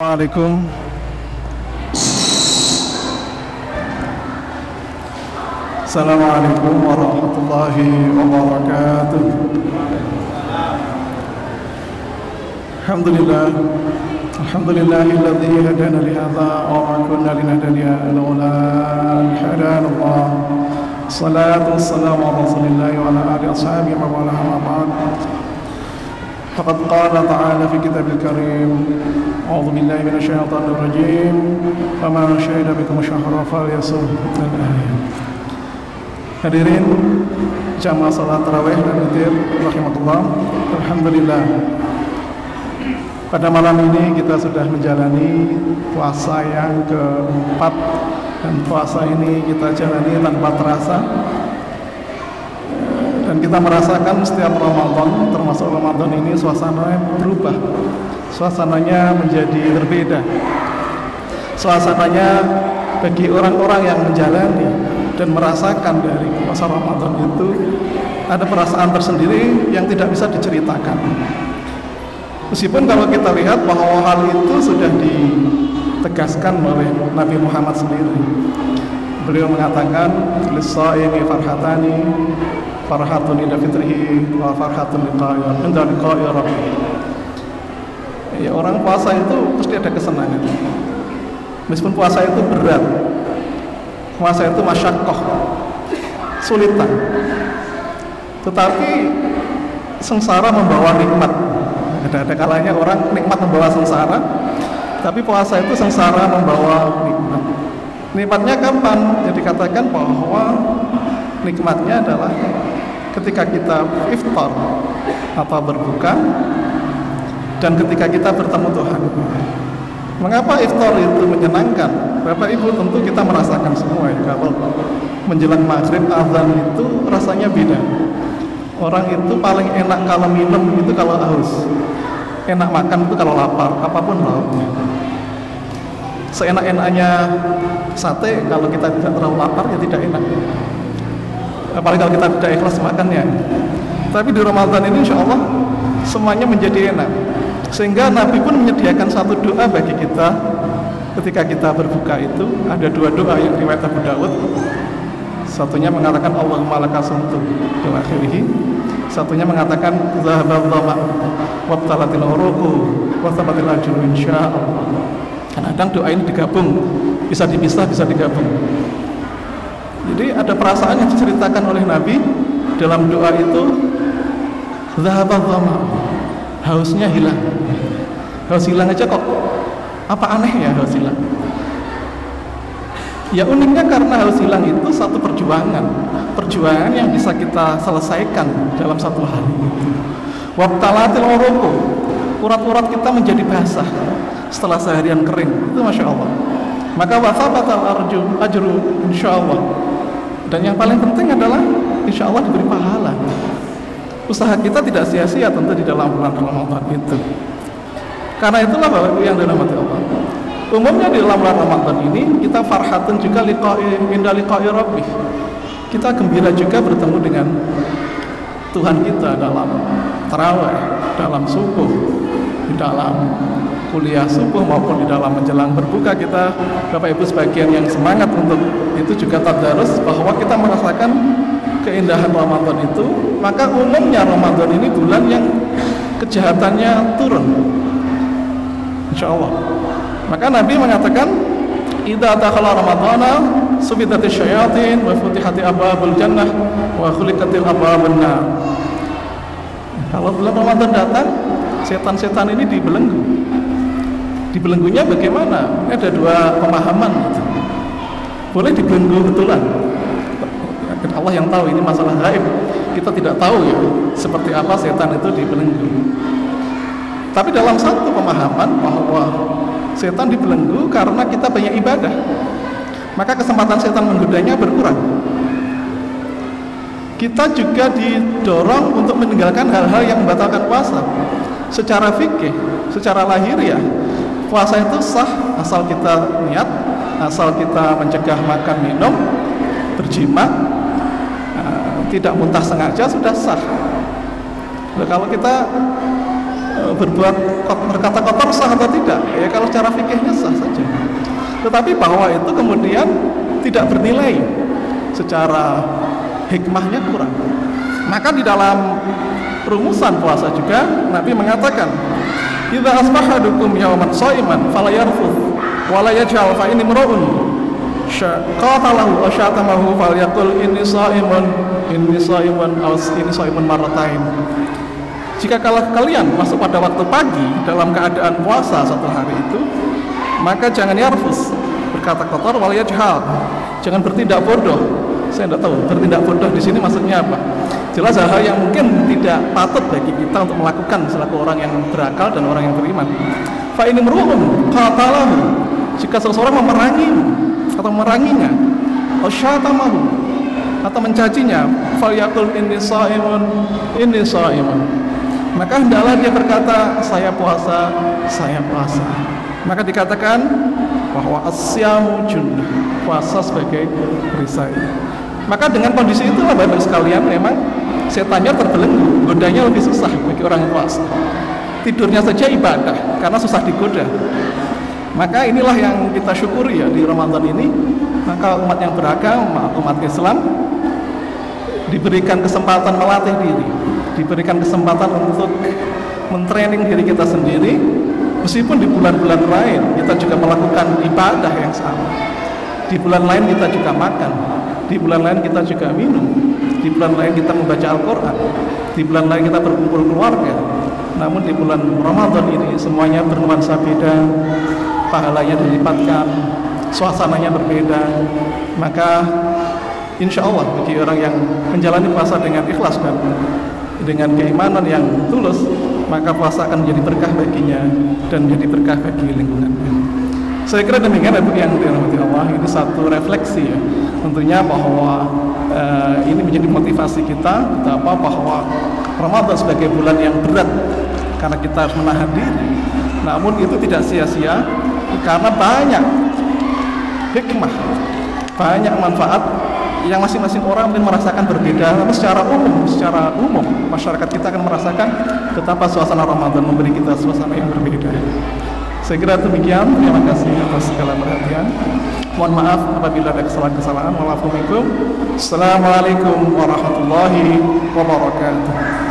عليكم. السلام عليكم ورحمة الله وبركاته. الحمد لله. الحمد لله الذي هدانا لهذا وما كنا لنهتدي لولا أن هدانا الله. الصلاة والسلام على رسول الله وعلى آله وصحبه وعلى بعد. فقد قال تعالى في كتاب الكريم أعوذ بالله من الشيطان الرجيم فمن شهد بكم الشهر فليصم الآية Hadirin jamaah salat tarawih dan witir rahimatullah. Alhamdulillah. Pada malam ini kita sudah menjalani puasa yang keempat dan puasa ini kita jalani tanpa terasa dan kita merasakan setiap Ramadan termasuk Ramadan ini suasananya berubah. Suasananya menjadi berbeda. Suasananya bagi orang-orang yang menjalani dan merasakan dari puasa Ramadan itu ada perasaan tersendiri yang tidak bisa diceritakan. Meskipun kalau kita lihat bahwa hal itu sudah ditegaskan oleh Nabi Muhammad sendiri. Beliau mengatakan lisa'imi farhatani ila fitrihi wa farhatun liqa'i inda liqa'i rabbi ya orang puasa itu pasti ada kesenangan meskipun puasa itu berat puasa itu masyakoh sulitan. Tetapi sengsara membawa nikmat. Ada ada kalanya orang nikmat membawa sengsara tapi puasa itu sengsara membawa nikmat. Nikmatnya kapan? Jadi katakan bahwa nikmatnya adalah ketika kita iftar atau berbuka dan ketika kita bertemu Tuhan Mengapa iftar itu menyenangkan? Bapak Ibu tentu kita merasakan semua ya kalau menjelang maghrib azan itu rasanya beda. Orang itu paling enak kalau minum itu kalau haus. Enak makan itu kalau lapar, apa pun lauknya. Seenak-enaknya sate kalau kita tidak terlalu lapar ya tidak enak. Apalagi kalau kita tidak ikhlas makannya. Tapi di Ramadan ini insya Allah semuanya menjadi enak. Sehingga Nabi pun menyediakan satu doa bagi kita ketika kita berbuka itu. Ada dua doa yang riwayat Abu Dawud. Satunya mengatakan Allahumma lakasumtu ila akhirih satunya mengatakan zahabal dhama wabtalatil uruqu wa thabatil ajru insyaallah kadang doa ini digabung. Bisa dipisah bisa digabung jadi ada perasaan yang diceritakan oleh Nabi dalam doa itu zahabal dhama hausnya hilang. Haus hilang aja kok. Apa aneh ya haus hilang? Ya uniknya karena haus hilang itu satu perjuangan. Perjuangan yang bisa kita selesaikan dalam satu hari. Wabtalatil uruku urat-urat kita menjadi basah setelah seharian kering. Itu masya Allah. Maka wasabatal arju ajru insya Allah dan yang paling penting adalah insya Allah diberi pahala usaha kita tidak sia-sia tentu di dalam bulan Ramadan itu. Karena itulah Bapak Ibu yang dirahmati Allah. Umumnya di dalam bulan Ramadan ini kita farhatun juga liqa'i inda liqa'i rabbih. Kita gembira juga bertemu dengan Tuhan kita dalam tarawih, dalam subuh, di dalam kuliah subuh maupun di dalam menjelang berbuka kita Bapak Ibu sebagian yang semangat untuk itu juga tadarus bahwa kita merasakan keindahan Ramadan itu maka umumnya Ramadan ini bulan yang kejahatannya turun. Insya Allah maka Nabi mengatakan Idza dakhala Ramadana sufidati syayatin wa futihati abwabul jannah wa khuliqatil abwabun nar. Kalau bulan Ramadan datang setan-setan ini dibelenggu. Dibelenggunya bagaimana? Ini ada dua pemahaman gitu. Boleh dibelenggu betulan. Allah yang tahu ini masalah gaib. Kita tidak tahu ya seperti apa setan itu dibelenggu tapi dalam satu pemahaman bahwa setan dibelenggu karena kita banyak ibadah maka kesempatan setan menggodanya berkurang. Kita juga didorong untuk meninggalkan hal-hal yang membatalkan puasa. Secara fikih, secara lahiriah puasa itu sah asal kita niat asal kita mencegah makan minum berjima tidak muntah sengaja sudah sah. Nah, kalau kita berbuat berkata kotor sah atau tidak? Ya kalau secara fikihnya sah saja. Tetapi bahwa itu kemudian tidak bernilai secara hikmahnya kurang. Maka di dalam rumusan puasa juga Nabi mengatakan, "Idza asbahadukum yawman shaiman fala yarfuth wa la yaj'al fa ini murun qatalahu wa syatamahu falyaqul inni shaimun inni shaimun aw inni shaimun marratain." Jika kalau kalian masuk pada waktu pagi dalam keadaan puasa satu hari itu, maka jangan yarfus berkata kotor wal yajhal. Jangan bertindak bodoh. Saya tidak tahu bertindak bodoh di sini maksudnya apa. Jelas hal-hal yang mungkin tidak patut bagi kita untuk melakukan selaku orang yang berakal dan orang yang beriman. Fa ini meruhum qatalahu. Jika seseorang memerangi atau memeranginya, asyatamahu atau mencacinya, fal yakul inni shaimun inni shaimun maka hendaklah dia berkata saya puasa saya puasa. Maka dikatakan bahwa asyamu junnah puasa sebagai perisai. Maka dengan kondisi itulah bapak sekalian memang setannya terbelenggu godanya lebih susah bagi orang puasa. Tidurnya saja ibadah karena susah digoda maka inilah yang kita syukuri ya di Ramadan ini. Maka umat yang beragama umat Islam diberikan kesempatan melatih diri diberikan kesempatan untuk mentraining diri kita sendiri. Meskipun di bulan-bulan lain kita juga melakukan ibadah yang sama. Di bulan lain kita juga makan di bulan lain kita juga minum di bulan lain kita membaca Al-Quran di bulan lain kita berkumpul keluarga. Namun di bulan Ramadan ini semuanya bernuansa beda pahalanya dilipatkan suasananya berbeda maka insya Allah bagi orang yang menjalani puasa dengan ikhlas dan dengan keimanan yang tulus maka puasa akan menjadi berkah baginya dan menjadi berkah bagi lingkungannya. Saya kira demikian Ibu yang dirahmati Allah. Ini satu refleksi ya tentunya bahwa uh, ini menjadi motivasi kita betapa bahwa Ramadan sebagai bulan yang berat karena kita harus menahan diri. Namun itu tidak sia-sia karena banyak hikmah banyak manfaat yang masing-masing orang mungkin merasakan berbeda. Namun secara umum secara umum masyarakat kita akan merasakan betapa suasana Ramadan memberi kita suasana yang berbeda. Saya kira demikian. Terima kasih atas segala perhatian. Mohon maaf apabila ada kesalahan-kesalahan. Assalamualaikum warahmatullahi wabarakatuh